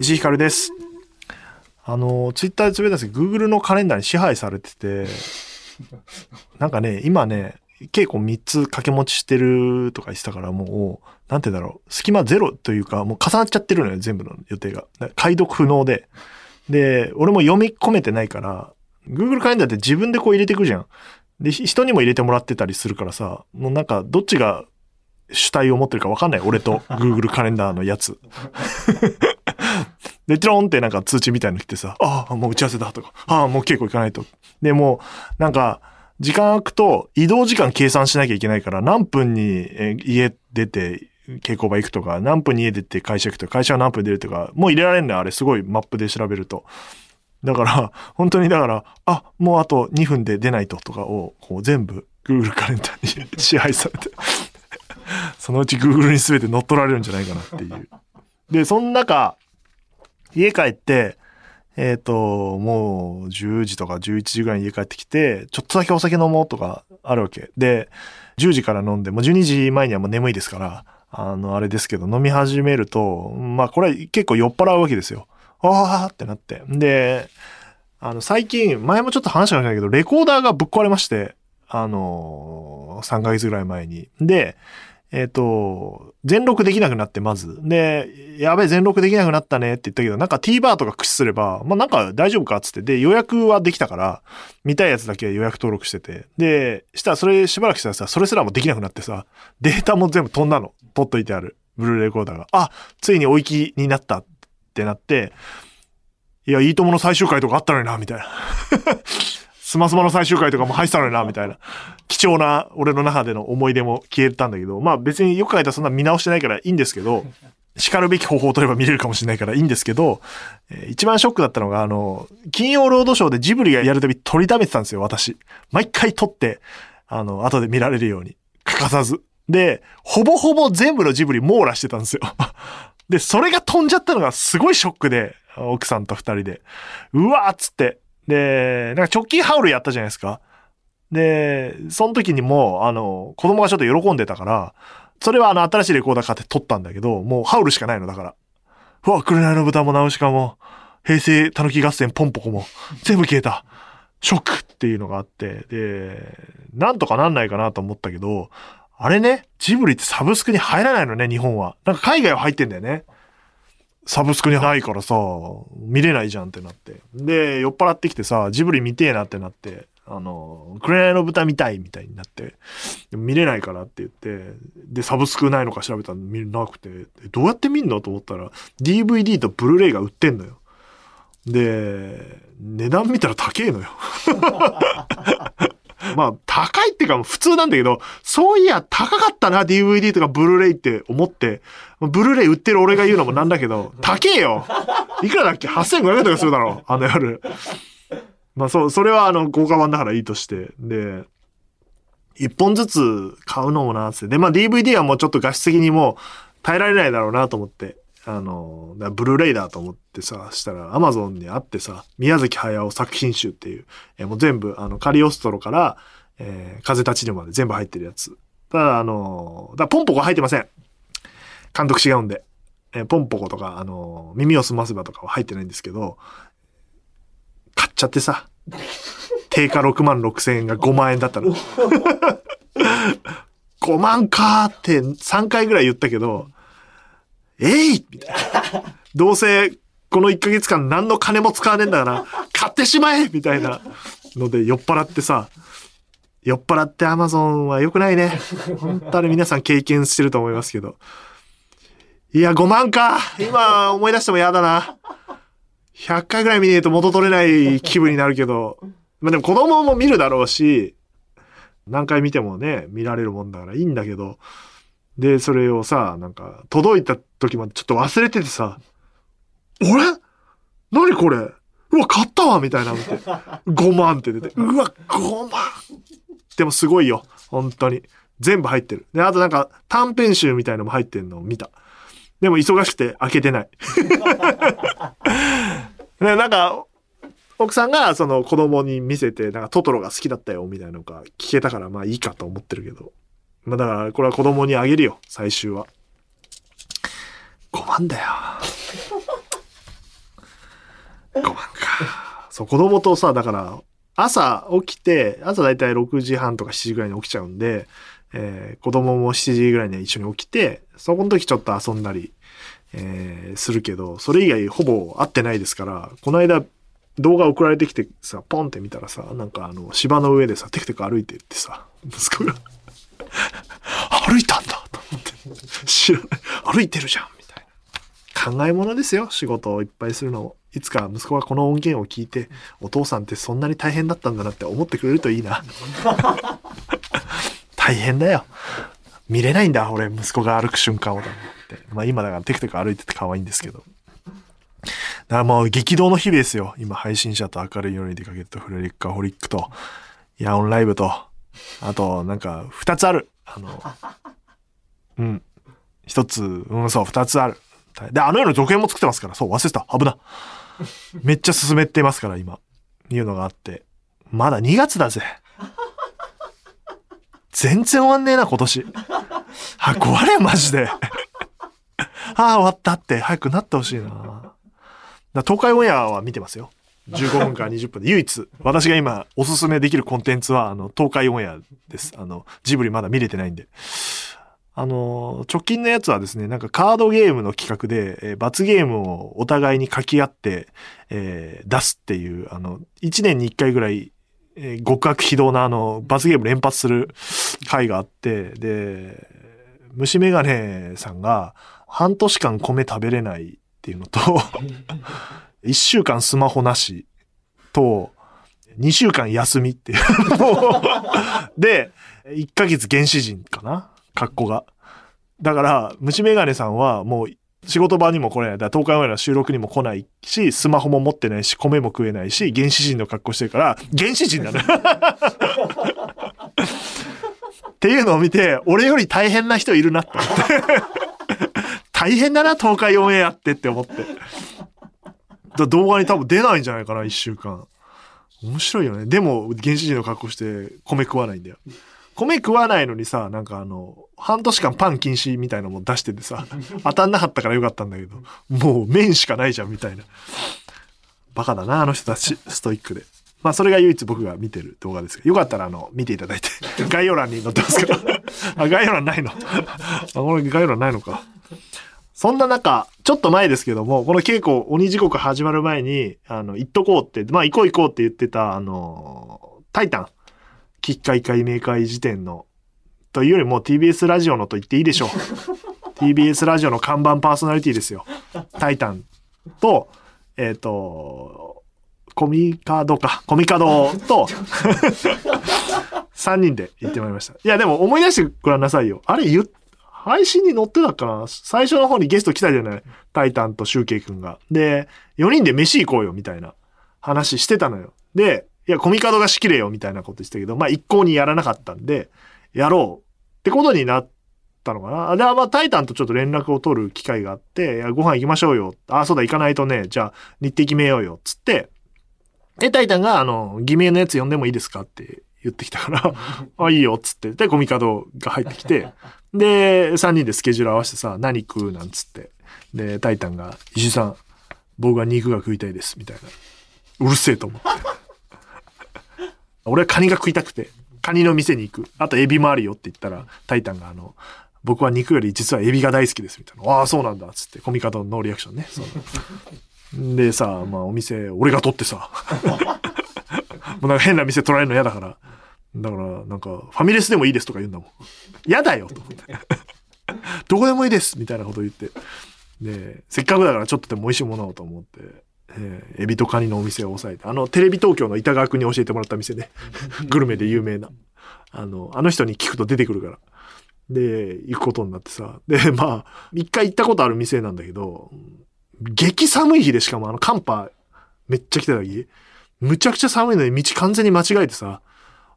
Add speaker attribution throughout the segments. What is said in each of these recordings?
Speaker 1: 石井ひかるです。あの、ツイッターでつぶやいたんですけど、Google のカレンダーに支配されてて、なんかね、今ね、結構3つ掛け持ちしてるとか言ってたから、もう、なんてだろう、隙間ゼロというか、もう重なっちゃってるのよ、全部の予定が。解読不能で。で、俺も読み込めてないから、Google カレンダーって自分でこう入れていくじゃん。で、ひ人にも入れてもらってたりするからさ、もうなんか、どっちが主体を持ってるか分かんない。俺と Google カレンダーのやつ。で、チロンってなんか通知みたいの来てさ、ああ、もう打ち合わせだとか、ああ、もう稽古行かないと。で、もう、なんか、時間空くと移動時間計算しなきゃいけないから、何分に家出て稽古場行くとか、何分に家出て会社行くとか、会社は何分出るとか、もう入れられるのよ、あれ。すごいマップで調べると。だから、本当にだから、あ、もうあと2分で出ないととかを、こう全部 Google カレンダーに支配されて、そのうち Google に全て乗っ取られるんじゃないかなっていう。で、その中、家帰って、えっ、と、もう10時とか11時ぐらいに家帰ってきて、ちょっとだけお酒飲もうとかあるわけ。で、10時から飲んで、もう12時前にはもう眠いですから、あの、あれですけど、飲み始めると、まあこれ結構酔っ払うわけですよ。あーってなって。で、あの、最近、前もちょっと話したかもしれないけど、レコーダーがぶっ壊れまして、あの、3ヶ月ぐらい前に。で、えっ、と、全録できなくなって、まず。で、やべえ、全録できなくなったねって言ったけど、なんか T バーとか駆使すれば、まあなんか大丈夫かっつって、で、予約はできたから、見たいやつだけ予約登録してて。で、したらそれしばらくしたらさ、それすらもできなくなってさ、データも全部飛んだの。取っといてある。ブルーレイコーダーが。あ、ついに追いきになったってなって、いや、いいともの最終回とかあったのにな、みたいな。スマスマの最終回とかも入ってたのにな、みたいな。貴重な俺の中での思い出も消えたんだけど、まあ別によく書いたらそんな見直してないからいいんですけど、叱るべき方法を取れば見れるかもしれないからいいんですけど、えー一番ショックだったのが、あの、金曜ロードショーでジブリがやるたび取りためてたんですよ、私。毎回撮って、あの、後で見られるように。欠かさず。で、ほぼほぼ全部のジブリ網羅してたんですよ。で、それが飛んじゃったのがすごいショックで、奥さんと二人で。うわーっつって。で、なんか直近ハウルやったじゃないですか。で、その時にも、あの、子供がちょっと喜んでたから、それはあの、新しいレコーダー買って撮ったんだけど、もうハウルしかないの、だから。うわ、紅の豚もナウシカも、平成たぬき合戦ポンポコも、全部消えた。ショックっていうのがあって、で、なんとかなんないかなと思ったけど、あれね、ジブリってサブスクに入らないのね、日本は。なんか海外は入ってんだよね。サブスクにないからさ、見れないじゃんってなって。で、酔っ払ってきてさ、ジブリ見てえなってなって、あの、紅の豚見たいみたいになって、見れないからって言って、で、サブスクないのか調べたら見なくて、どうやって見んのと思ったら、DVD とブルーレイが売ってんのよ。で、値段見たら高えのよ。まあ、高いっていうか普通なんだけど、そういや、高かったな、DVD とかブルーレイって思って、ブルーレイ売ってる俺が言うのもなんだけど、高えよいくらだっけ ?8500 円とかするだろあの夜。まあそう、それはあの、豪華版だからいいとして。で、一本ずつ買うのもな、つって。で、まあ DVD はもうちょっと画質的にもう耐えられないだろうなと思って。あの、ブルーレイだと思ってさ、したら、アマゾンにあってさ、宮崎駿作品集っていう、えーもう全部、あの、カリオストロから、えー風立ちぬまで全部入ってるやつ。ただ、あの、だポンポコ入ってません。監督違うんで。えーポンポコとか、あの、耳をすませばとかは入ってないんですけど、買っちゃってさ、定価6万6千円が5万円だったの。5万かーって3回ぐらい言ったけど、えいみたいな。どうせ、この1ヶ月間何の金も使わねえんだから、買ってしまえみたいなので酔っ払ってさ、酔っ払ってアマゾンは良くないね。本当に皆さん経験してると思いますけど。いや、5万か今思い出しても嫌だな。100回ぐらい見ねえと元取れない気分になるけど。まあでも子供も見るだろうし、何回見てもね、見られるもんだからいいんだけど。で、それをさ、なんか、届いた時までちょっと忘れててさ、俺？何これ？うわ、買ったわみたいなのって。5万って出て。うわ、5万でもすごいよ。本当に。全部入ってる。で、あとなんか短編集みたいのも入ってるのを見た。でも忙しくて開けてない。で、なんか、奥さんがその子供に見せて、なんかトトロが好きだったよ、みたいなのが聞けたから、まあいいかと思ってるけど。まあだから、これは子供にあげるよ、最終は。5万だよ。5万か。そう、子供とさ、だから、朝起きて、朝だいたい6時半とか7時ぐらいに起きちゃうんで、えー子供も7時ぐらいには一緒に起きて、そこの時ちょっと遊んだり、えーするけど、それ以外ほぼ会ってないですから、この間動画送られてきてさ、ポンって見たらさ、なんかあの、芝の上でさ、テクテク歩いてってさ、息子が、歩いたんだと思って、知らない、歩いてるじゃんみたいな。考え物ですよ、仕事をいっぱいするのも。いつか息子がこの音源を聞いて、お父さんってそんなに大変だったんだなって思ってくれるといいな。大変だよ。見れないんだ、俺、息子が歩く瞬間をだって。まあ今だからテクテク歩いてて可愛いんですけど。だからもう激動の日々ですよ。今配信者と明るい夜に出かけるとフレリックホリックと、イヤオンライブと、あとなんか二つある。あの、うん。一つ、うん、そう、二つある。で、あの世の続編も作ってますから、そう、忘れてた。危な。めっちゃ進めてますから、今。いうのがあって。まだ2月だぜ。全然終わんねえな、今年。は、壊れ、マジで。ああ、終わったって、早くなってほしいな。だ東海オンエアは見てますよ。15分から20分で。唯一、私が今おすすめできるコンテンツは、あの、東海オンエアです。あの、ジブリまだ見れてないんで。あの、直近のやつはですね、なんかカードゲームの企画で、えー罰ゲームをお互いに書き合って、えー出すっていう、あの、1年に1回ぐらい、えー極悪非道なあの、罰ゲーム連発する回があって、で、虫眼鏡さんが半年間米食べれないっていうのと、1週間スマホなしと、2週間休みっていう で、1ヶ月原始人かな？格好が。だから、虫眼鏡さんはもう仕事場にも来ない。だから東海オンエアの収録にも来ないし、スマホも持ってないし、米も食えないし、原始人の格好してるから、原始人なのよ。っていうのを見て、俺より大変な人いるなって思って。大変だな、東海オンエアってって思って。だ動画に多分出ないんじゃないかな、一週間。面白いよね。でも、原始人の格好して米食わないんだよ。米食わないのにさ、なんかあの、半年間パン禁止みたいなのも出しててさ、当たんなかったからよかったんだけど、もう麺しかないじゃんみたいな。バカだな、あの人たち、ストイックで。まあ、それが唯一僕が見てる動画ですけど、よかったらあの、見ていただいて、概要欄に載ってますから。あ、概要欄ないの。あ、これ概要欄ないのか。そんな中、ちょっと前ですけども、この稽古、鬼時刻始まる前に、あの、行っとこうって、まあ、行こう行こうって言ってた、あの、タイタン、喫会会明会時点の、というよりも TBS ラジオのと言っていいでしょう。TBS ラジオの看板パーソナリティですよ。タイタンと、えっ、と、コミカドか、コミカドと、3人で行ってまいりました。いや、でも思い出してごらんなさいよ。あれ言っ、配信に載ってたかな？最初の方にゲスト来たじゃない？タイタンとシュウケイ君が。で、4人で飯行こうよ、みたいな話してたのよ。で、いや、コミカドが仕切れよ、みたいなこと言ってたけど、まあ一向にやらなかったんで、やろうってことになったのかな。で、まあ、タイタンとちょっと連絡を取る機会があって、いや、ご飯行きましょうよ。あ、そうだ、行かないとね、じゃあ、日程決めようよ。つって、で、タイタンが、あの、偽名のやつ呼んでもいいですかって言ってきたから、あ、いいよ、つって。で、コミカドが入ってきて、で、3人でスケジュール合わせてさ、何食うなんつって。で、タイタンが、石井さん、僕は肉が食いたいです、みたいな。うるせえと思って。俺はカニが食いたくて、カニの店に行く。あとエビもあるよって言ったら、タイタンがあの、僕は肉より実はエビが大好きですみたいな。ああ、そうなんだ。つって、コミカドのノーリアクションね。そうでさ、まあお店、俺が取ってさ。もうなんか変な店取られるの嫌だから。だから、なんか、ファミレスでもいいですとか言うんだもん。嫌だよと思って。どこでもいいですみたいなこと言って。で、せっかくだからちょっとでも美味しいものをと思って、えーエビとカニのお店を押さえて、あの、テレビ東京の板川区に教えてもらった店ね。グルメで有名な。あの、あの人に聞くと出てくるから。で、行くことになってさ。で、まあ、一回行ったことある店なんだけど、激寒い日でしかもあの寒波めっちゃ来てた日。むちゃくちゃ寒いのに道完全に間違えてさ。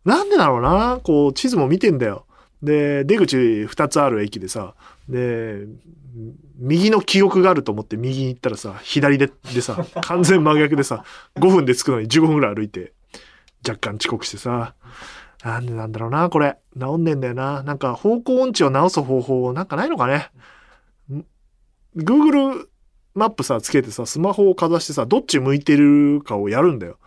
Speaker 1: なんでだろうな？こう、地図も見てんだよ。で、出口2つある駅でさ、で、右の記憶があると思って右に行ったらさ、左ででさ、完全真逆でさ、5分で着くのに15分ぐらい歩いて、若干遅刻してさ、なんでなんだろうな、これ。治んねえんだよな。なんか方向音痴を直す方法なんかないのかね？Google マップさ、つけてさ、スマホをかざしてさ、どっち向いてるかをやるんだよ。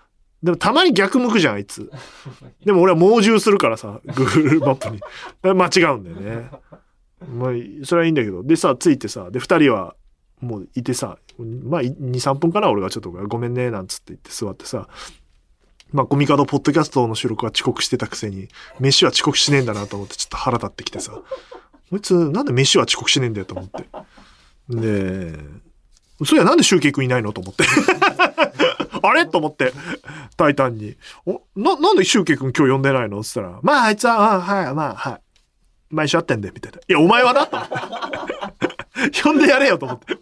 Speaker 1: でもたまに逆向くじゃん、あいつ。でも俺は猛獣するからさ、Google マップに。間違うんだよね。まあ、それはいいんだけど。でさ、ついてさ、で、二人は、もういてさ、まあ、2、3分かな、俺がちょっと、ごめんね、なんつって言って座ってさ、まあ、コミカドポッドキャストの収録は遅刻してたくせに、飯は遅刻しねえんだなと思ってちょっと腹立ってきてさ、こいつなんで飯は遅刻しねえんだよと思って。で、そりゃなんで集計君いないのと思って。あれ？と思って、タイタンに。お、な、なんで集計君今日呼んでないの？っつったら、まああいつは、あはい、まあ、はい。毎週会ってんで、みたいな。いや、お前はなと思って。呼んでやれよと思って。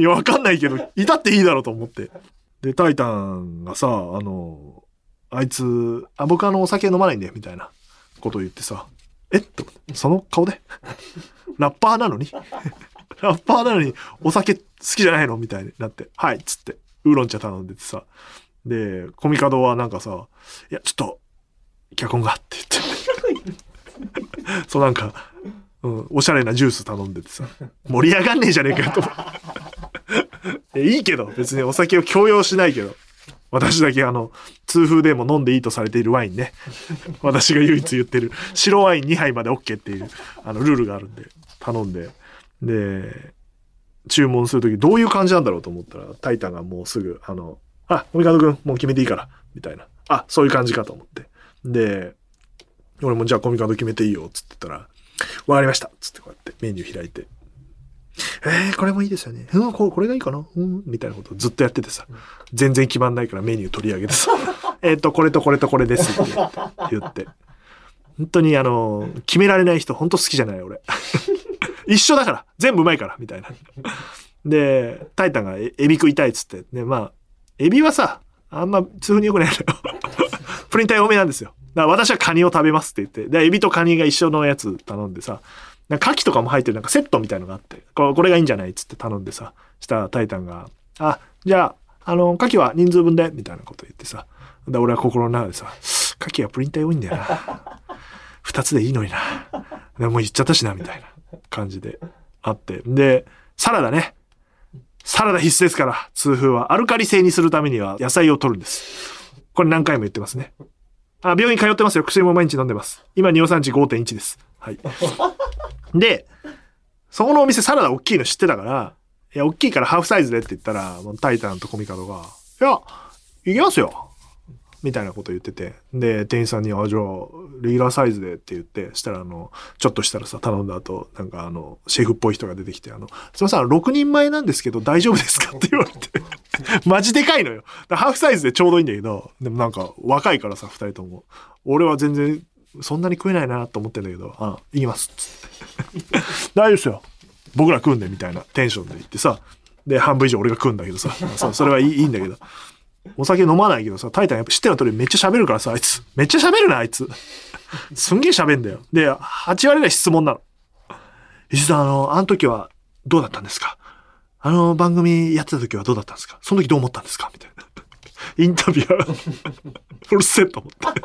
Speaker 1: いや、わかんないけど、いたっていいだろうと思って。で、タイタンがさ、あの、あいつ、あ、僕あの、お酒飲まないんで、みたいな。ことを言ってさ、え？っと、その顔で。ラッパーなのに。ラッパーなのにお酒好きじゃないの？みたいになって、はい、っつって、ウーロン茶頼んでてさ、で、コミカドはなんかさ、いや、ちょっと、脚本がって言って そうなんか、うん、おしゃれなジュース頼んでてさ、盛り上がんねえじゃねえかよと思って。いいけど、別にお酒を強要しないけど。私だけあの、痛風でも飲んでいいとされているワインね。私が唯一言ってる、白ワイン2杯まで OK っていう、あの、ルールがあるんで、頼んで。で、注文するときどういう感じなんだろうと思ったら、タイタンがもうすぐ、あの、あ、オミカド君、もう決めていいから、みたいな。あ、そういう感じかと思って。で、俺もじゃあコミカド決めていいよ、つってたら、わかりましたつってこうやってメニュー開いて。えー、これもいいですよね。うん、これがいいかな？うん、みたいなことずっとやっててさ、全然決まんないからメニュー取り上げてさ、えっと、これとこれとこれですって言って。本当にあの、決められない人本当好きじゃない俺。一緒だから全部うまいからみたいな。で、タイタンがエビ食いたいっつって。で、まあ、エビはさ、あんま痛風に良くないのよ。プリン体多めなんですよ。だから私はカニを食べますって言って。で、エビとカニが一緒のやつ頼んでさ、なんか牡蠣とかも入ってるなんかセットみたいのがあって、これがいいんじゃないっつって頼んでさ、したらタイタンが、あ、じゃあ、あの、牡蠣は人数分で、みたいなこと言ってさ、で、俺は心の中でさ、牡蠣はプリン体多いんだよな。二つでいいのにな。でも言っちゃったしな、みたいな感じであって。で、サラダね。サラダ必須ですから、痛風は。アルカリ性にするためには野菜を取るんです。これ何回も言ってますね。あ、病院通ってますよ。薬も毎日飲んでます。今、尿酸値5.1です。はい。で、そこのお店サラダ大きいの知ってたから、いや、大きいからハーフサイズでって言ったら、もうタイタンとコミカドが、いや、行きますよ。みたいなこと言ってて。で、店員さんに、あ、じゃあ、レギュラーサイズでって言って、したら、あの、ちょっとしたらさ、頼んだ後、なんかあの、シェフっぽい人が出てきて、あの、すいません、6人前なんですけど大丈夫ですか？って言われて。マジでかいのよ。ハーフサイズでちょうどいいんだけど、でもなんか、若いからさ、二人とも。俺は全然、そんなに食えないなと思ってんだけど、あ、行きます。つって。大丈夫ですよ。僕ら食うんで、みたいなテンションで言ってさ。で、半分以上俺が食うんだけどさ。そそれはいいいいんだけど。お酒飲まないけどさ、タイタンやっぱ知ってる通りめっちゃ喋るからさ、あいつ。めっちゃ喋るな、あいつ。すんげえ喋んだよ。で、8割ぐらい質問なの。石田、あの、あの時はどうだったんですか？あの番組やってた時はどうだったんですか？その時どう思ったんですか？みたいな。インタビュアー。うるせえと思って。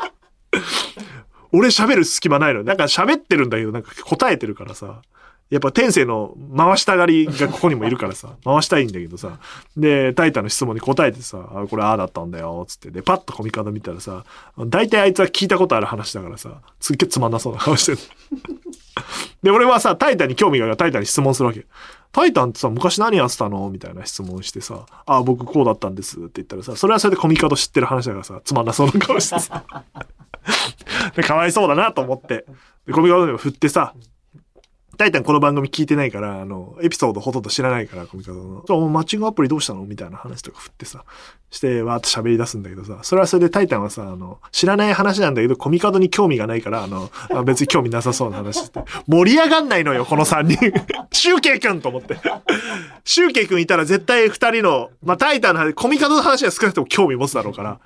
Speaker 1: 俺喋る隙間ないの。なんか喋ってるんだけど、なんか答えてるからさ。やっぱ天性の回したがりがここにもいるからさ、回したいんだけどさ、で、タイタンの質問に答えてさ、あ、これああだったんだよ、つって、で、パッとコミカド見たらさ、大体あいつは聞いたことある話だからさ、すっげえつまんなそうな顔してる。で、俺はさ、タイタンに興味があるからタイタンに質問するわけ。タイタンってさ、昔何やってたの？みたいな質問してさ、あ、僕こうだったんですって言ったらさ、それはそれでコミカド知ってる話だからさ、つまんなそうな顔してさ。で、かわいそうだなと思って。で、コミカドにも振ってさ、タイタンこの番組聞いてないから、あの、エピソードほとんど知らないから、コミカドの。そうマッチングアプリどうしたの？みたいな話とか振ってさ、して、わーっと喋り出すんだけどさ、それはそれでタイタンはさ、あの、知らない話なんだけど、コミカドに興味がないから、あの、あ別に興味なさそうな話して、盛り上がんないのよ、この3人。シュウケイ君と思って。シュウケイ君いたら絶対2人の、まあ、タイタンの話、コミカドの話は少なくとも興味持つだろうから、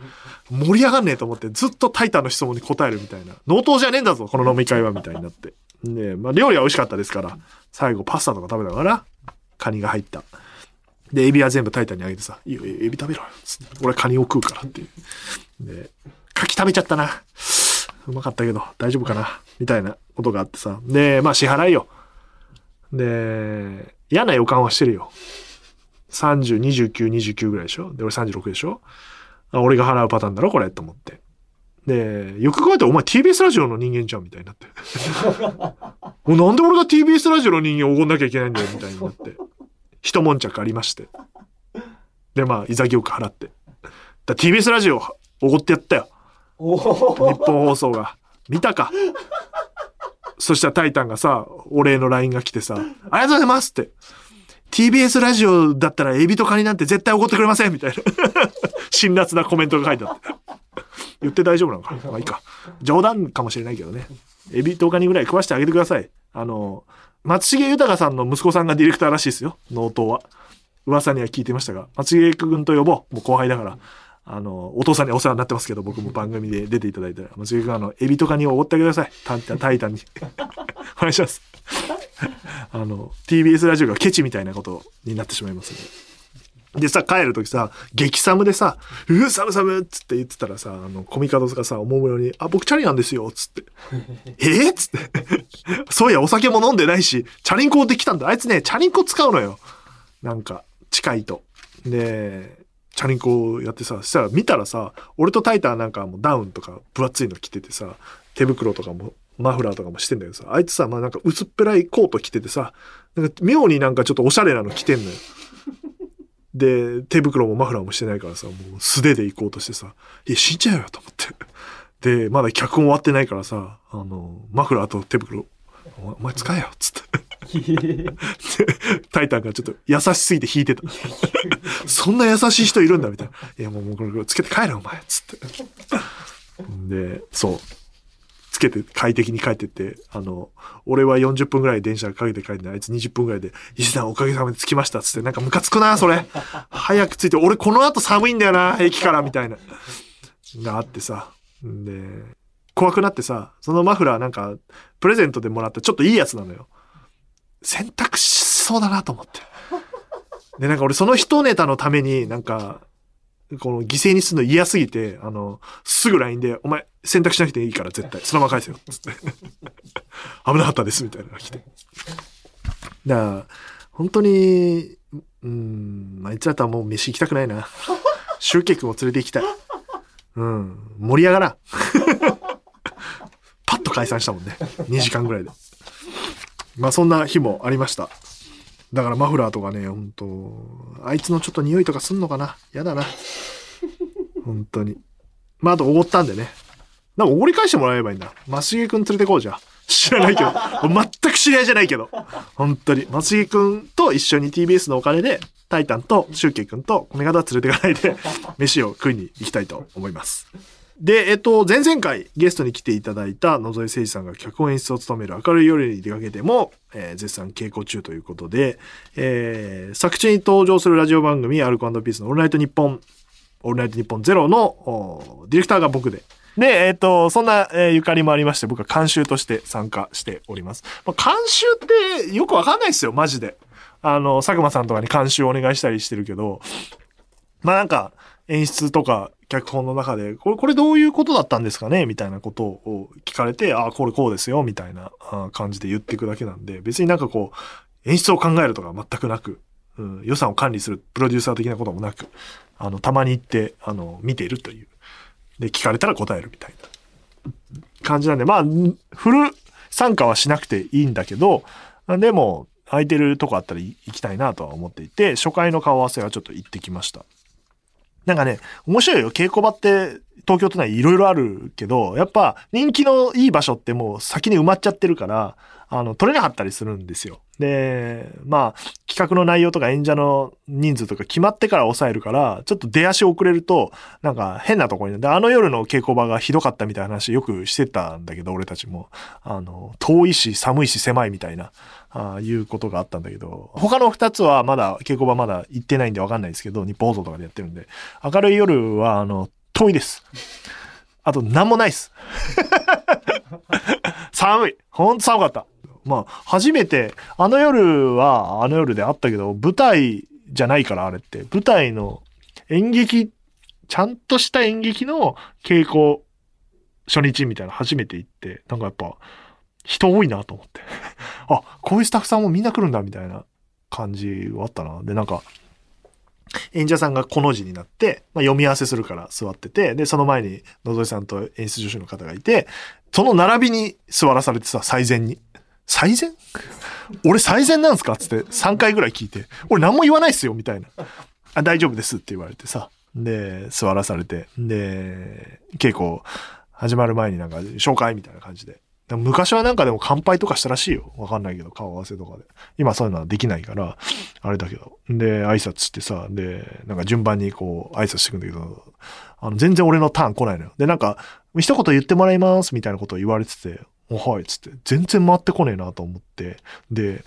Speaker 1: 盛り上がんねえと思って、ずっとタイタンの質問に答えるみたいな。納刀じゃねえんだぞ、この飲み会は、みたいになって。で、まあ、料理は美味しかったですから、最後パスタとか食べたかなカニが入った。で、エビは全部タイタンにあげてさ、いいよ、エビ食べろよ。俺カニを食うからっていう。で、牡蠣食べちゃったな。うまかったけど、大丈夫かなみたいなことがあってさ。で、まあ支払いよ。で、嫌な予感はしてるよ。30、29、29ぐらいでしょ？で、俺36でしょ？あ俺が払うパターンだろこれと思って。で、よく考えたらお前 TBS ラジオの人間じゃんみたいになって。もうなんで俺が TBS ラジオの人間をおごんなきゃいけないんだよみたいになって。一悶着ありまして。で、まあ、潔く払って。だ TBS ラジオおごってやったよ。
Speaker 2: お
Speaker 1: 日本放送が。見たか。そしたらタイタンがさ、お礼の LINE が来てさ、ありがとうございますって。TBS ラジオだったらエビとカニなんて絶対怒ってくれませんみたいな。辛辣なコメントが書いてあって。言って大丈夫なのかなまあいいか。冗談かもしれないけどね。エビとカニぐらい食わしてあげてください。あの、松重豊さんの息子さんがディレクターらしいですよ。納刀は。噂には聞いてましたが、松重君と呼ぼう。もう後輩だから。あの、お父さんにお世話になってますけど、僕も番組で出ていただいて、松重君あの、エビとカニをおごってあげてください。タイタンに。お願いします。あの、TBS ラジオがケチみたいなことになってしまいますね。でさ、帰るときさ、激寒でさ、うー、寒寒っつって言ってたらさ、あの、コミカドスがさ、おもむろに、あ、僕チャリなんですよ、っつって。えー、っつって。そういや、お酒も飲んでないし、チャリンコで来たんだ。あいつね、チャリンコ使うのよ。なんか、近いと。で、チャリンコやってさ、そしたら見たらさ、俺とタイターなんかもうダウンとか分厚いの着ててさ、手袋とかも、マフラーとかもしてんだけどさ、あいつさ、まあなんか薄っぺらいコート着ててさ、なんか妙になんかちょっとおしゃれなの着てんのよ。で、手袋もマフラーもしてないからさ、もう素手で行こうとしてさ、いや、死んじゃうよと思って。で、まだ脚本終わってないからさ、あの、マフラーと手袋、お前お前使えよ、つって。でタイタンがちょっと優しすぎて引いてた。そんな優しい人いるんだ、みたいな。いや、もうもうこれつけて帰れ、お前、つって。で、そう。つけて快適に帰ってって、あの、俺は40分ぐらい電車かけて帰って、あいつ20分ぐらいで、石田おかげさまで着きました、つって、なんかムカつくな、それ。早く着いて、俺この後寒いんだよな、駅から、みたいな。があってさ。んで、怖くなってさ、そのマフラーなんか、プレゼントでもらったちょっといいやつなのよ。選択しそうだなと思って。で、なんか俺その一ネタのためになんか、この犠牲にするの嫌すぎて、あの、すぐ LINE で、お前選択しなくていいから絶対、そのまま返せよ。つって。危なかったです、みたいなのが来て。だから、本当に、うん、あいつらとはもう飯行きたくないな。シュウケ君を連れて行きたい。うん、盛り上がらん。パッと解散したもんね。2時間ぐらいで。まあそんな日もありました。だからマフラーとかね、本当あいつのちょっと匂いとかすんのかな？やだな。本当に。まああとおごったんでね。なんかおごり返してもらえばいいんだ。松重くん連れてこうじゃあ。知らないけど。全く知り合いじゃないけど。本当に。松重くんと一緒に TBS のお金で、タイタンとシュウケイくんとコメガダ連れてかないで、飯を食いに行きたいと思います。で、えっと、前々回ゲストに来ていただいた野添誠司さんが脚本演出を務める明るい夜に出かけても、えー絶賛稽古中ということで、えー作中に登場するラジオ番組アルコピースのオールナイトニッポン、オールナイトニッポンゼロのディレクターが僕で。で、えっ、と、そんな、えーゆかりもありまして、僕は監修として参加しております。まあ、監修ってよくわかんないですよ、マジで。あの、佐久間さんとかに監修お願いしたりしてるけど、まあなんか、演出とか脚本の中で、これ、これどういうことだったんですかね？みたいなことを聞かれて、ああ、これこうですよ、みたいな感じで言っていくだけなんで、別になんかこう、演出を考えるとか全くなく、うん、予算を管理するプロデューサー的なこともなく、あの、たまに行って、あの、見ているという。で、聞かれたら答えるみたいな感じなんで、まあ、フル参加はしなくていいんだけど、でも、空いてるとこあったら行きたいなとは思っていて、初回の顔合わせはちょっと行ってきました。なんかね、面白いよ。稽古場って東京都内いろいろあるけど、やっぱ人気のいい場所ってもう先に埋まっちゃってるから、あの、取れなかったりするんですよ。で、まあ、企画の内容とか演者の人数とか決まってから抑えるから、ちょっと出足遅れると、なんか変なところに、で、あの夜の稽古場がひどかったみたいな話よくしてたんだけど、俺たちも。あの、遠いし、寒いし、狭いみたいな、ああいうことがあったんだけど、他の二つはまだ、稽古場まだ行ってないんでわかんないですけど、日本放送とかでやってるんで、明るい夜は、あの、遠いです。あと、なんもないです。寒い。ほんと寒かった。まあ、初めて、あの夜はあの夜であったけど、舞台じゃないから、あれって。舞台の演劇、ちゃんとした演劇の稽古初日みたいな初めて行って、なんかやっぱ、人多いなと思って。あ、こういうスタッフさんもみんな来るんだ、みたいな感じがあったな。で、なんか、演者さんがこの字になって、まあ、読み合わせするから座ってて、で、その前に野添さんと演出助手の方がいて、その並びに座らされてさ、最前に。最前俺最前なんすか？つって3回ぐらい聞いて、俺何も言わないっすよみたいな。あ、大丈夫ですって言われてさ。で、座らされて。で、稽古始まる前になんか紹介みたいな感じで。で昔はなんかでも乾杯とかしたらしいよ。わかんないけど、顔合わせとかで。今そういうのはできないから、あれだけど。で、挨拶してさ、で、なんか順番にこう挨拶してくんだけど、あの、全然俺のターン来ないのよ。で、なんか、一言言ってもらいますみたいなことを言われてて、おはい、つって、全然回ってこねえなと思って、で、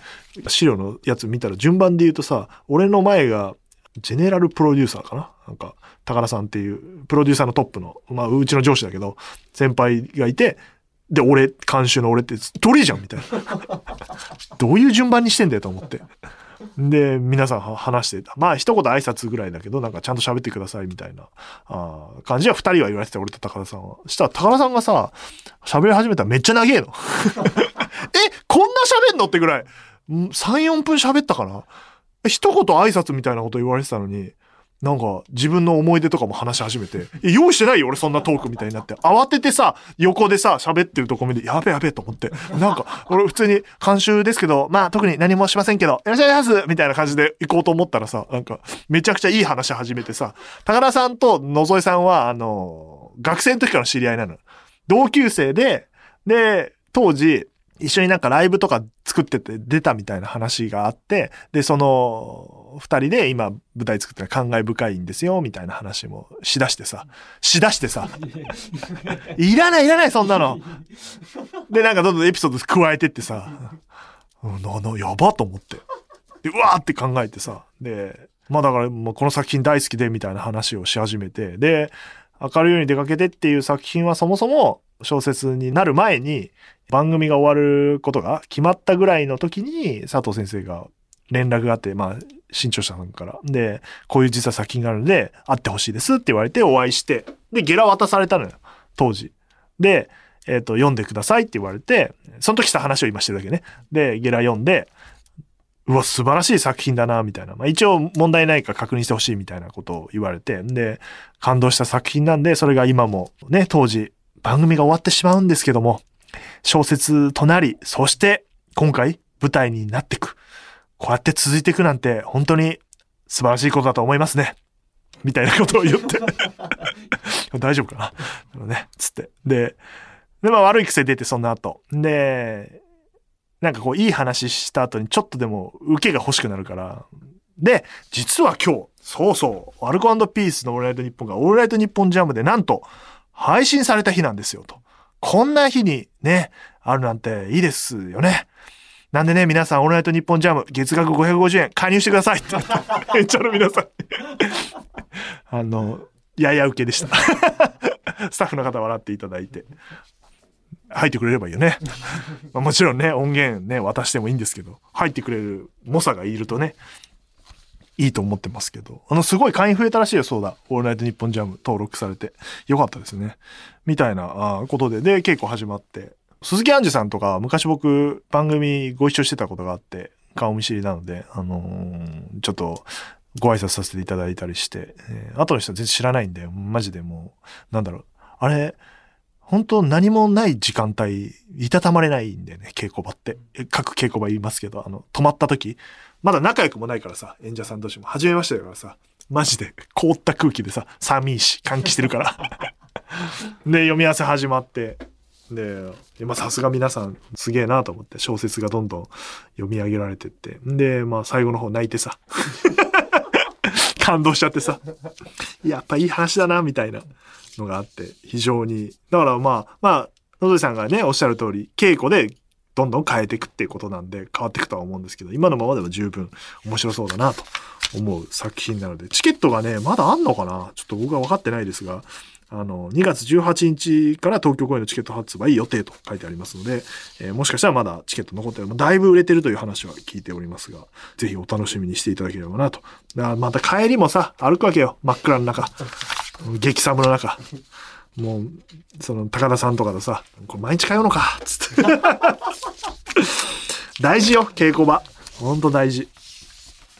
Speaker 1: 資料のやつ見たら順番で言うとさ、俺の前が、ジェネラルプロデューサーかな？なんか、高田さんっていう、プロデューサーのトップの、まあ、うちの上司だけど、先輩がいて、で、俺、監修の俺って、どれじゃんみたいな。どういう順番にしてんだよと思って。で、皆さん話してた。まあ、一言挨拶ぐらいだけど、なんかちゃんと喋ってくださいみたいな、あ感じは二人は言われてた、俺と高田さんは。したら高田さんがさ、喋り始めたらめっちゃ長えの。え、こんな喋んのってぐらい。3、4分喋ったかな一言挨拶みたいなこと言われてたのに、なんか自分の思い出とかも話し始めて、え用意してないよ俺そんなトークみたいになって。慌ててさ、横でさ、喋ってるとこ見て、やべやべと思って。なんか、俺普通に監修ですけど、まあ特に何もしませんけど、よろしくお願いますみたいな感じで行こうと思ったらさ、なんか、めちゃくちゃいい話始めてさ、高田さんと野添さんは、あの、学生の時からの知り合いなの。同級生で、で、当時、一緒になんかライブとか作ってて出たみたいな話があって、で、その、二人で今舞台作ってる感慨深いんですよ、みたいな話もしだしてさ、しだしてさ、いらないいらないそんなの。で、なんかどんどんエピソード加えてってさ、うんな、な、やばと思って。で、うわーって考えてさ、で、まあだからもうこの作品大好きでみたいな話をし始めて、で、明るいように出かけてっていう作品はそもそも小説になる前に番組が終わることが決まったぐらいの時に佐藤先生が連絡があって、まあ、新潮社さんから。で、こういう実は作品があるので、会ってほしいですって言われてお会いして、で、ゲラ渡されたのよ、当時。で、えっ、と、読んでくださいって言われて、その時した話を今してるだけね。で、ゲラ読んで、うわ、素晴らしい作品だな、みたいな。まあ、一応問題ないか確認してほしいみたいなことを言われて、で、感動した作品なんで、それが今もね、当時、番組が終わってしまうんですけども、小説となり、そして、今回、舞台になっていく。こうやって続いていくなんて、本当に素晴らしいことだと思いますね。みたいなことを言って。大丈夫かな？ね、つって。で、で、まあ悪い癖出て、その後。で、なんかこう、いい話した後にちょっとでも受けが欲しくなるから。で、実は今日、そうそう、アルコピースのオールナイトニッポンがオールナイトニッポンジャムでなんと配信された日なんですよと。こんな日にね、あるなんていいですよね。なんでね、皆さん、オールナイトニッポンジャム、月額550円、加入してくださいってめっちゃの皆さん。あの、やや受けでした。スタッフの方笑っていただいて。入ってくれればいいよね。まあ、もちろんね、音源ね、渡してもいいんですけど、入ってくれる猛者がいるとね、いいと思ってますけど。あの、すごい会員増えたらしいよ、そうだ。オールナイトニッポンジャム登録されて。よかったですね。みたいなあことで、で、稽古始まって。鈴木杏樹さんとか、昔僕、番組ご一緒してたことがあって、顔見知りなので、あのーちょっと、ご挨拶させていただいたりして、えー後の人は全然知らないんで、マジでもう、なんだろう。あれ、本当何もない時間帯、いたたまれないんだよね、稽古場って。各稽古場言いますけど、あの、止まった時、まだ仲良くもないからさ、演者さん同士も、初めましてだからさ、マジで凍った空気でさ、寒いし、換気してるから。で、読み合わせ始まって、で、まさすが皆さんすげえなと思って小説がどんどん読み上げられてって。で、まあ最後の方泣いてさ。感動しちゃってさ。やっぱいい話だな、みたいなのがあって、非常に。だからまあ、まあ、野添さんがね、おっしゃる通り、稽古でどんどん変えていくっていうことなんで変わっていくとは思うんですけど、今のままでも十分面白そうだなと思う作品なので、チケットがね、まだあんのかな？ちょっと僕は分かってないですが、あの、2月18日から東京公演のチケット発売予定と書いてありますので、えーもしかしたらまだチケット残ってる、だいぶ売れてるという話は聞いておりますが、ぜひお楽しみにしていただければなと。だからまた帰りもさ、歩くわけよ。真っ暗の中。激寒の中。もう、その、高田さんとかとさ、これ毎日通うのかつって。大事よ、稽古場。ほんと大事。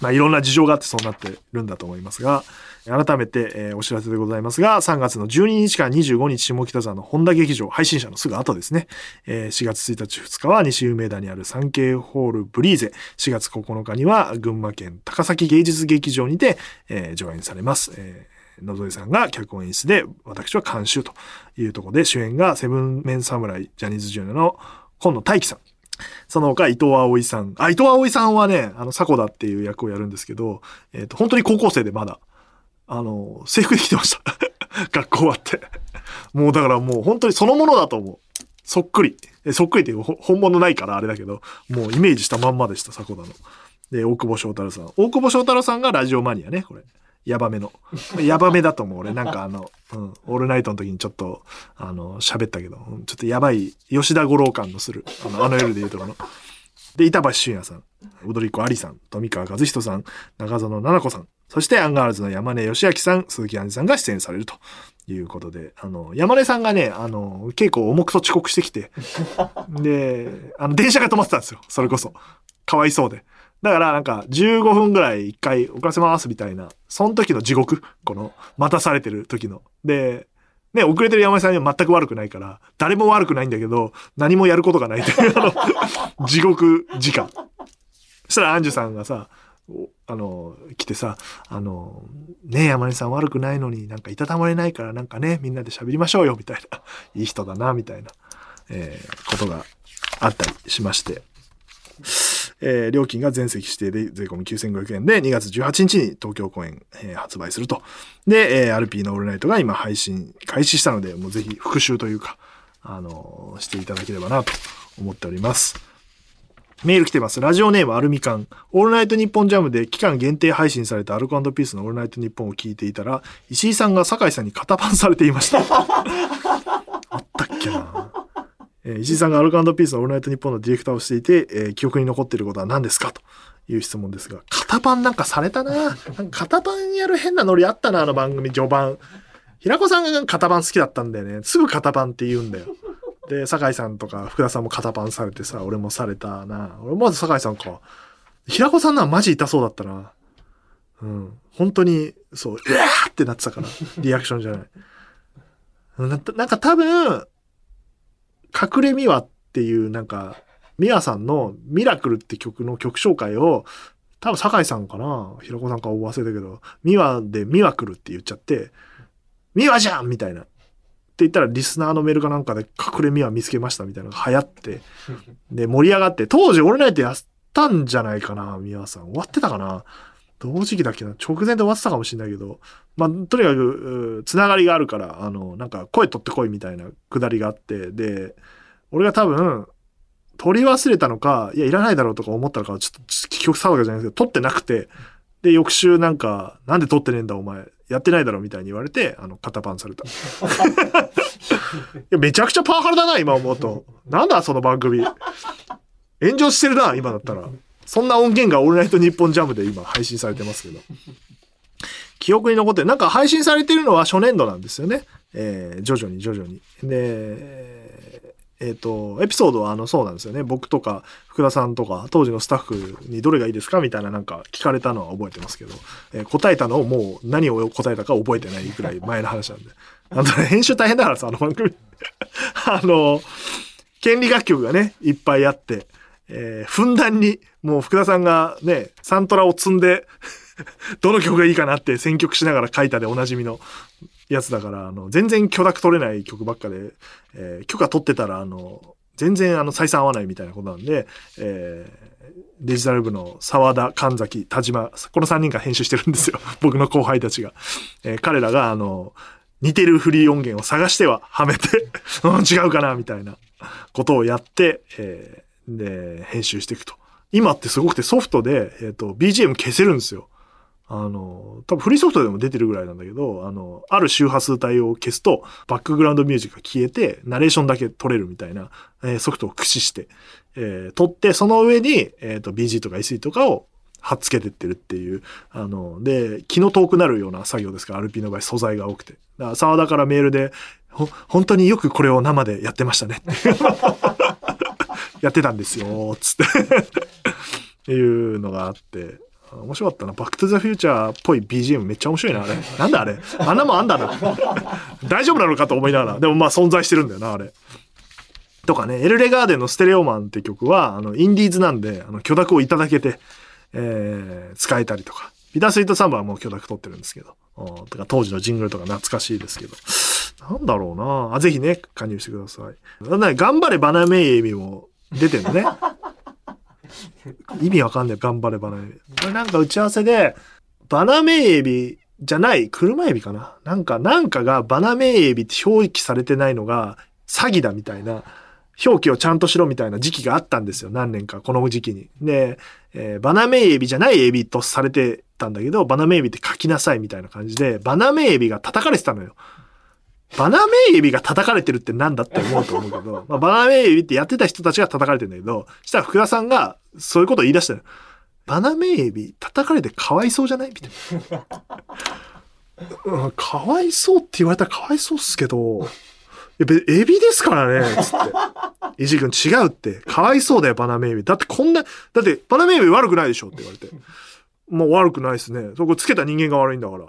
Speaker 1: まあ、いろんな事情があってそうなってるんだと思いますが、改めて、えーお知らせでございますが、3月の12日から25日下北沢の本田劇場配信者のすぐ後ですね。えー4月1日2日は西梅田にある産経ホールブリーゼ。4月9日には群馬県高崎芸術劇場にて、えー上演されます。えー野添さんが脚本演出で、私は監修というところで、主演がセブンメン侍ジャニーズジュニアの今野大輝さん。その他、伊藤葵さん。あ、伊藤葵さんはね、あの、迫田っていう役をやるんですけど、えっ、と、本当に高校生でまだ、あの、制服で来てました。学校終わって。もうだからもう本当にそのものだと思う。そっくり。そっくりっていう本物ないからあれだけど、もうイメージしたまんまでした、迫田の。で、大久保翔太郎さん。大久保翔太郎さんがラジオマニアね、これ。ヤバめの。ヤバめだと思う、俺。なんかあの、うん、オールナイトの時にちょっと、あの、喋ったけど、うん。ちょっとやばい、吉田五郎感のする、あの、あの夜で言うとこの。で、板橋俊也さん、踊り子ありさん、富川和人さん、中園奈々子さん、そしてアンガールズの山根義明さん、鈴木杏さんが出演されると。いうことで、あの、山根さんがね、あの、稽古重くと遅刻してきて、で、あの、電車が止まってたんですよ、それこそ。かわいそうで。だからなんか15分ぐらい一回遅らせますみたいな、その時の地獄、この待たされてる時の。で、ね、遅れてる山根さんには全く悪くないから、誰も悪くないんだけど、何もやることがないという、あの、地獄時間。そしたらアンジュさんがさ、あの、来てさ、あの、ねえ山根さん悪くないのになんかいたたまれないからなんかね、みんなで喋りましょうよ、みたいな。いい人だな、みたいな、えーことがあったりしまして。えー料金が全席指定で税込み9500円で2月18日に東京公演、えー発売すると。で、えー、RP のオールナイトが今配信開始したので、もうぜひ復習というか、あのーしていただければなと思っております。メール来てます。ラジオネームアルミカン。オールナイトニッポンジャムで期間限定配信されたアルコピースのオールナイトニッポンを聞いていたら、石井さんが酒井さんに肩パンされていました。あったっけなえー石井さんがアルコピースのオールナイトニッポンのディレクターをしていて、えー記憶に残っていることは何ですかという質問ですが、肩パンなんかされたななんか肩パンやる変なノリあったな、あの番組序盤。平子さんが肩パン好きだったんだよね。すぐ肩パンって言うんだよ。で、酒井さんとか福田さんも肩パンされてさ、俺もされたな。俺まず酒井さんか。平子さんのはマジ痛そうだったな。うん。本当に、そう、うわーってなってたから。リアクションじゃない。ななんか多分、隠れミワっていうなんか、ミワさんのミラクルって曲の曲紹介を、多分酒井さんかな？平子さんか忘れたけど、ミワでミワクルって言っちゃって、ミワじゃんみたいな。って言ったらリスナーのメールかなんかで隠れミワ見つけましたみたいなのが流行って、で盛り上がって、当時俺ナイトやったんじゃないかなミワさん。終わってたかな？同時期だっけな直前で終わってたかもしれないけど、まあ、とにかく、つながりがあるから、あの、なんか、声取ってこいみたいなくだりがあって、で、俺が多分、取り忘れたのか、いや、いらないだろうとか思ったのか、ちょっと、記憶定かじゃないですけど、取ってなくて、で、翌週なんか、なんで取ってねえんだお前、やってないだろみたいに言われて、あの、肩パンされた。いや、めちゃくちゃパワハラだな、今思うと。なんだ、その番組。炎上してるな、今だったら。そんな音源がオールナイトニッポンジャムで今配信されてますけど。記憶に残って、なんか配信されてるのは初年度なんですよね。えー徐々に徐々に。で、えっ、と、エピソードはあの、そうなんですよね。僕とか、福田さんとか、当時のスタッフにどれがいいですかみたいななんか聞かれたのは覚えてますけど、えー答えたのをもう何を答えたか覚えてないぐらい前の話なんで。あの、編集大変だからさ、あの番組。あの、権利楽曲がね、いっぱいあって、えーふんだんに、もう福田さんがね、サントラを積んで、どの曲がいいかなって選曲しながら書いたでおなじみのやつだから、あの、全然許諾取れない曲ばっかで、えー許可取ってたら、あの、全然あの採算合わないみたいなことなんで、えーデジタル部の沢田、神崎、田島、この3人が編集してるんですよ。僕の後輩たちが。えー彼らが、あの、似てるフリー音源を探してははめて、違うかな、みたいなことをやって、えで、編集していくと。今ってすごくてソフトで、えっ、と、BGM 消せるんですよ。あの、多分フリーソフトでも出てるぐらいなんだけど、あの、ある周波数帯を消すと、バックグラウンドミュージックが消えて、ナレーションだけ取れるみたいな、えーソフトを駆使して、えー撮って、その上に、えっ、と、BG とか SE とかを貼っつけてってるっていう、あの、で、気の遠くなるような作業ですから、RP の場合素材が多くて。だから、沢田からメールで、ほ、本当によくこれを生でやってましたね。やってたんですよ、つって。っていうのがあって、面白かったな。バックトゥザフューチャーっぽい BGM めっちゃ面白いな、あれ。なんだあれ？あんなもんあんだな。大丈夫なのかと思いながら。でもまあ存在してるんだよな、あれ。とかね、エルレガーデンのステレオマンって曲は、あの、インディーズなんで、あの、許諾をいただけて、えー、使えたりとか。ビタスイートサンバはもう許諾取ってるんですけど。うんとか当時のジングルとか懐かしいですけど。なんだろうなあ、ぜひね、加入してください。なんだね頑張れバナメイエビも出てるのね。意味わかんない。頑張れバナメイビ。これなんか打ち合わせで、バナメイエビじゃない、車エビかな？なんか、なんかがバナメイエビって表記されてないのが詐欺だみたいな、表記をちゃんとしろみたいな時期があったんですよ。何年か、この時期に。で、えーバナメイエビじゃないエビとされてたんだけど、バナメイエビって書きなさいみたいな感じで、バナメイエビが叩かれてたのよ。バナメイエビが叩かれてるってなんだって思うと思うけど、まあ、バナメイエビってやってた人たちが叩かれてるんだけど、したら福田さんがそういうことを言い出したの。バナメイエビ叩かれてかわいそうじゃないみたいな。うんかわいそうって言われたらかわいそうっすけど、いやべエビですからね、つって。石井君違うって。かわいそうだよ、バナメイエビ。だってこんな、だってバナメイエビ悪くないでしょって言われて。もう悪くないですね。そこつけた人間が悪いんだから。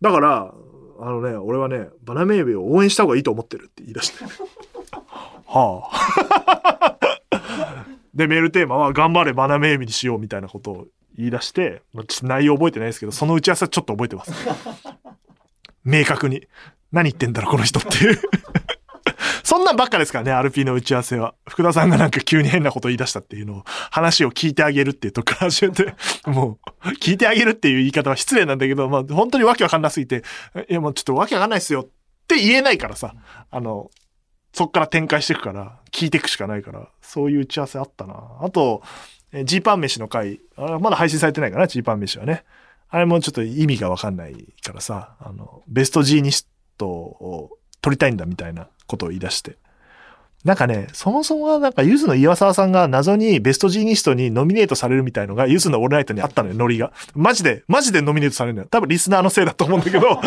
Speaker 1: だから、あのね、俺はね、バナメイエビを応援した方がいいと思ってるって言い出して。はあ。で、メールテーマは、頑張れバナメイエビにしようみたいなことを言い出して、内容覚えてないですけど、その打ち合わせはちょっと覚えてます。明確に。何言ってんだろ、この人っていう。そんなんばっかですからね、RP の打ち合わせは。福田さんがなんか急に変なこと言い出したっていうのを、話を聞いてあげるっていうとこから始めて、もう、聞いてあげるっていう言い方は失礼なんだけど、まあ、本当にわけわかんなすぎて、いや、もうちょっとわけわかんないっすよって言えないからさ、あの、そっから展開していくから、聞いていくしかないから、そういう打ち合わせあったな。あと、ジーパン飯の回、あまだ配信されてないかな、ジーパン飯はね。あれもちょっと意味がわかんないからさ、あの、ベストジーニストを取りたいんだみたいなことを言い出して。なんかね、そもそもはなんか、ゆずの岩沢さんが謎にベストジーニストにノミネートされるみたいのが、ゆずのオールナイトにあったのよ、ノリが。マジで、マジでノミネートされるのよ。多分リスナーのせいだと思うんだけど。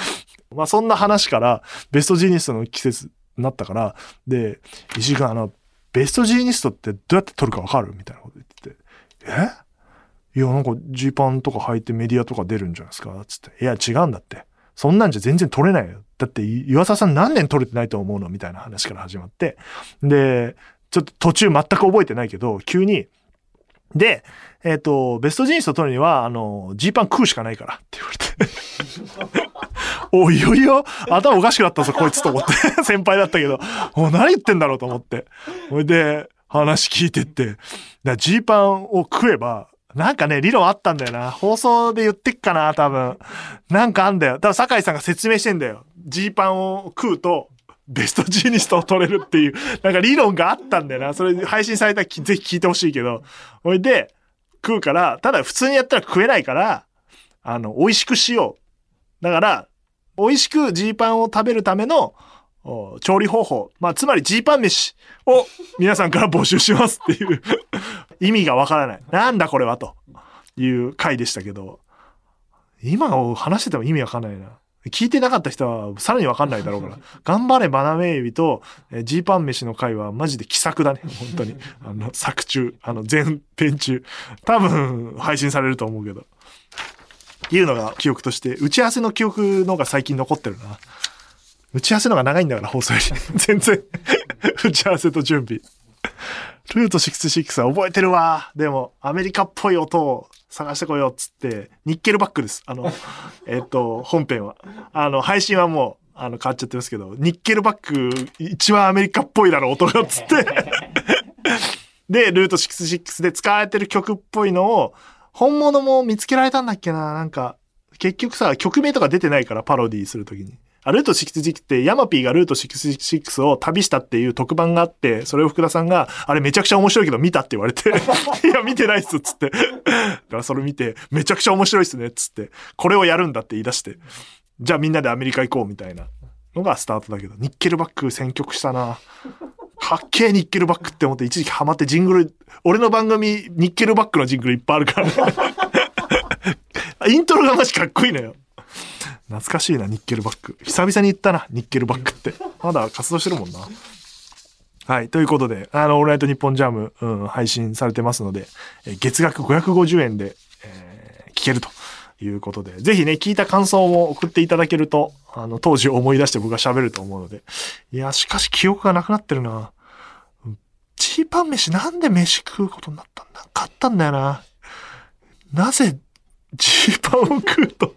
Speaker 1: まあそんな話から、ベストジーニストの季節になったから、で、石井君あの、ベストジーニストってどうやって撮るかわかるみたいなこと言ってて。え？いや、なんかジーパンとか履いてメディアとか出るんじゃないですか？つって。いや、違うんだって。そんなんじゃ全然撮れないよ。だって、岩沢さん何年撮れてないと思うの？みたいな話から始まって。で、ちょっと途中全く覚えてないけど、急に、で、えっ、と、ベストジーニスト撮るには、あの、ジーパン食うしかないからって言われて。おいよいよ、頭おかしくなったぞ、こいつと思って。先輩だったけど、お何言ってんだろうと思って。ほいで、話聞いてって。ジーパンを食えば、なんかね、理論あったんだよな。放送で言ってっかな、多分。なんかあんだよ。多分酒井さんが説明してんだよ。ジーパンを食うと、ベストジーニストを取れるっていう、なんか理論があったんだよな。それ配信されたらぜひ聞いてほしいけど。ほいで、食うから、ただ普通にやったら食えないから、あの、美味しくしよう。だから、美味しくジーパンを食べるための調理方法。まあ、つまりジーパン飯を皆さんから募集しますっていう意味がわからない。なんだこれはという回でしたけど、今を話してても意味わかんないな。聞いてなかった人はさらにわかんないだろうから。頑張れバナメイビとえージーパン飯の回はマジで気さくだね。本当に。あの、作中、あの、前編中。多分配信されると思うけど。いうのが記憶として、打ち合わせの記憶のが最近残ってるな。打ち合わせのが長いんだから、放送より。全然、打ち合わせと準備。ルート66は覚えてるわ。でも、アメリカっぽい音を探してこようっつって、ニッケルバックです。あの、えっと、本編は。あの、配信はもう、あの、変わっちゃってますけど、ニッケルバック、一番アメリカっぽいだろ、音がっつって。で、ルート66で使われてる曲っぽいのを、本物も見つけられたんだっけななんか、結局さ、曲名とか出てないから、パロディするときに。あ、ルート66って、ヤマピーがルート66を旅したっていう特番があって、それを福田さんが、あれめちゃくちゃ面白いけど見たって言われて、いや、見てないっす、つって。だからそれ見て、めちゃくちゃ面白いっすね、つって。これをやるんだって言い出して。じゃあみんなでアメリカ行こう、みたいなのがスタートだけど、ニッケルバック選曲したな。かっけえニッケルバックって思って一時期ハマってジングル、俺の番組ニッケルバックのジングルいっぱいあるから、イントロがマジかっこいいのよ。懐かしいな、ニッケルバック。久々に言ったな、ニッケルバックって。まだ活動してるもんな。はい。ということで、あの、オールナイトニッポンジャム、うん、配信されてますので、え月額550円で、えー聞けるということで、ぜひね、聞いた感想も送っていただけると、あの、当時思い出して僕が喋ると思うので。いや、しかし記憶がなくなってるな。うんチーパン飯なんで飯食うことになったんだ買ったんだよな。なぜ、ジーパンを食うと、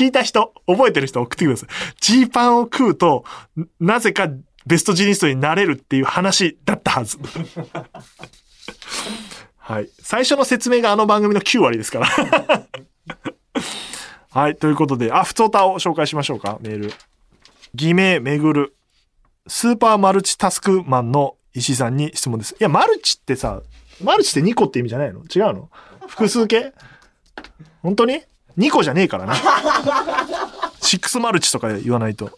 Speaker 1: 聞いた人、覚えてる人送ってください。ジーパンを食うと、なぜかベストジーニストになれるっていう話だったはず。はい。最初の説明があの番組の9割ですから。はい。ということで、あ、ふつおたを紹介しましょうか、メール。偽名めぐる。スーパーマルチタスクマンの石井さんに質問です。いや、マルチってさ、マルチって2個って意味じゃないの？違うの？複数形？本当に？?2 個じゃねえからな。6マルチとか言わないと。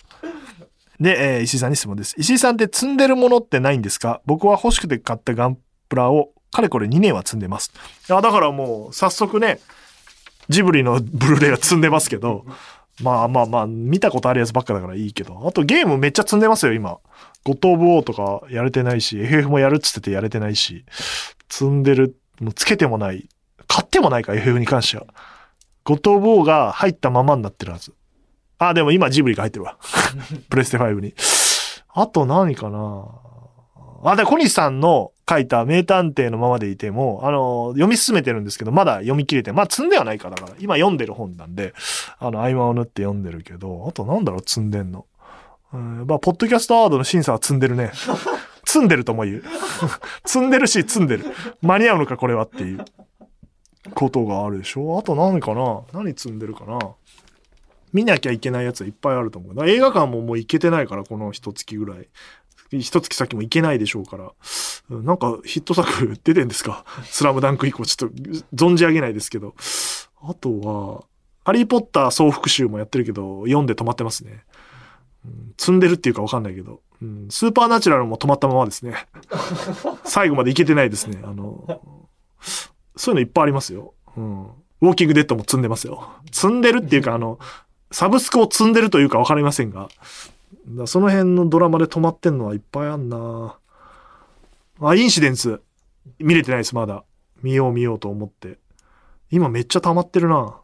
Speaker 1: で、えー石井さんに質問です。石井さんって積んでるものってないんですか？僕は欲しくて買ったガンプラをかれこれ2年は積んでます。いや、だからもう早速ね、ジブリのブルーレイが積んでますけど、まあまあまあ、見たことあるやつばっかだからいいけど。あとゲームめっちゃ積んでますよ、今。ゴッド・オブ・ウォーとかやれてないし、FF もやるっつっててやれてないし、積んでる、もうつけてもない。買ってもないか、FF に関しては。ゴッド・オブ・ウォーが入ったままになってるはず。あ、でも今ジブリが入ってるわ。プレステ5に。あと何かなあ、で、小西さんの書いた名探偵のままでいても、あの、読み進めてるんですけど、まだ読み切れて、まあ積んではないから、だから、今読んでる本なんで、あの、合間を縫って読んでるけど、あとなんだろう、積んでんの。うん、まあ、ポッドキャストアワードの審査は積んでるね。積んでるとも言う。積んでるし、積んでる。間に合うのか、これはっていうことがあるでしょ？あと何かな？何積んでるかな？見なきゃいけないやつはいっぱいあると思う。映画館ももう行けてないから、この一月ぐらい。一月先も行けないでしょうから。なんかヒット作出てんですか？スラムダンク以降ちょっと存じ上げないですけど。あとは、ハリーポッター総復習もやってるけど、読んで止まってますね。うん積んでるっていうかわかんないけど、うん、スーパーナチュラルも止まったままですね。最後までいけてないですね。あの、そういうのいっぱいありますよ。うん。ウォーキングデッドも積んでますよ。積んでるっていうか、あの、サブスクを積んでるというかわかりませんが、だその辺のドラマで止まってんのはいっぱいあんなあ、インシデンス。見れてないです、まだ。見よう見ようと思って。今めっちゃ溜まってるな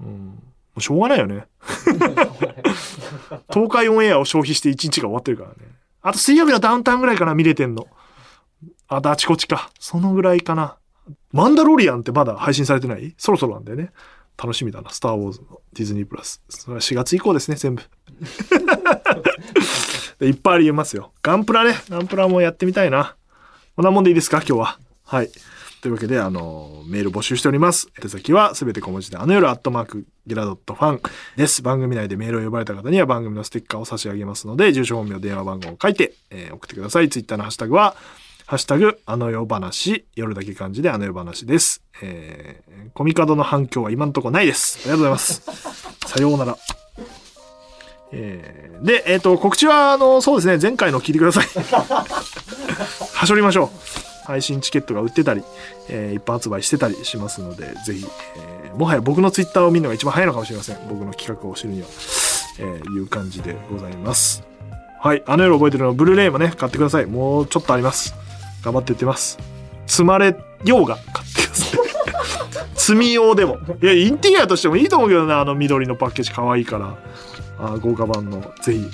Speaker 1: うん。もうしょうがないよね。東海オンエアを消費して1日が終わってるからね。あと水曜日のダウンタウンぐらいかな、見れてんの。あとあちこちか。そのぐらいかな。マンダロリアンってまだ配信されてない？そろそろなんだよね。楽しみだな。スター・ウォーズのディズニープラス。それは4月以降ですね、全部。で いっぱいありますよ。ガンプラね。ガンプラもやってみたいな。こんなもんでいいですか今日は？はい。というわけで、あの、メール募集しております。手先はすべて小文字で、あの夜アットマークゲラドットファンです。番組内でメールを呼ばれた方には番組のステッカーを差し上げますので、住所本名、電話番号を書いて、えー送ってください。ツイッターのハッシュタグは、ハッシュタグ、あの夜話、夜だけ漢字であの夜話です。えー、コミカドの反響は今のとこないです。ありがとうございます。さようなら。えー、で、えっ、と、告知は、あの、そうですね、前回の聞いてください。はしょりましょう。配信チケットが売ってたり、えー一般発売してたりしますので、ぜひ、えーもはや僕のツイッターを見るのが一番早いのかもしれません。僕の企画を知るには、えーいう感じでございます。はい。あの夜覚えてるの、ブルーレイもね、買ってください。もうちょっとあります。頑張ってってます。積まれようが買ってください。積み用でも。いや、インテリアとしてもいいと思うけどね、あの緑のパッケージ可愛いから、あ豪華版の、ぜひ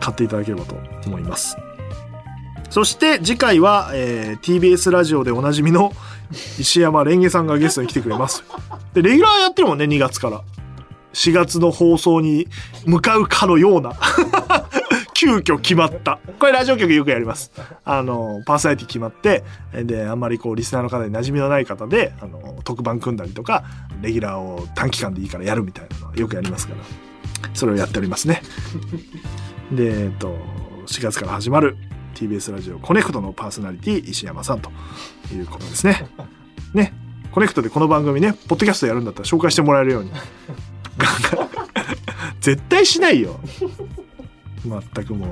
Speaker 1: 買っていただければと思います。そして次回は、えー TBS ラジオでおなじみの石山レンゲさんがゲストに来てくれます。で、レギュラーやってるもんね、2月から。4月の放送に向かうかのような。急遽決まった。これラジオ局よくやります。あの、パーソナリティ決まって、で、あんまりこう、リスナーの方に馴染みのない方で、あの、特番組んだりとか、レギュラーを短期間でいいからやるみたいなのはよくやりますから。それをやっておりますね。で、えっと、4月から始まる TBS ラジオコネクトのパーソナリティ石山さんということですね。ね。コネクトでこの番組ね、ポッドキャストやるんだったら紹介してもらえるように。絶対しないよ。全くもう、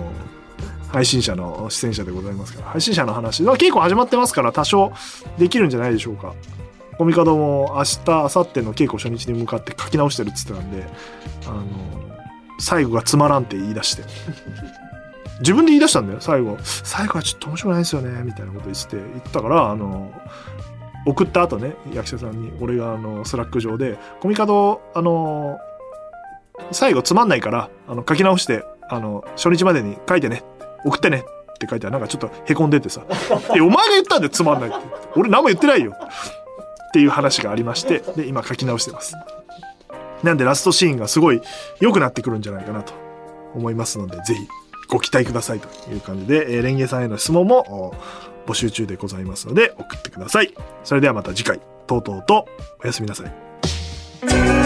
Speaker 1: 配信者の出演者でございますから。配信者の話。まあ稽古始まってますから多少できるんじゃないでしょうか。コミカドも明日、明後日の稽古初日に向かって書き直してるっつってたんで、あの、最後がつまらんって言い出して。自分で言い出したんだよ、最後。最後はちょっと面白くないですよね、みたいなこと言ってて、言ったから、あの、送った後ね、役者さんに、俺があの、スラック上で、コミカド、あの、最後つまんないから、あの、書き直して、あの、初日までに書いてね、送ってねって書いてあるなんかちょっとへこんでてさ、え、お前が言ったんだよ、つまんないって。俺何も言ってないよ。っていう話がありまして、で、今書き直してます。なんでラストシーンがすごい良くなってくるんじゃないかなと思いますので、ぜひご期待くださいという感じで、えーレンゲさんへの質問も募集中でございますので、送ってください。それではまた次回、とうとうとおやすみなさい。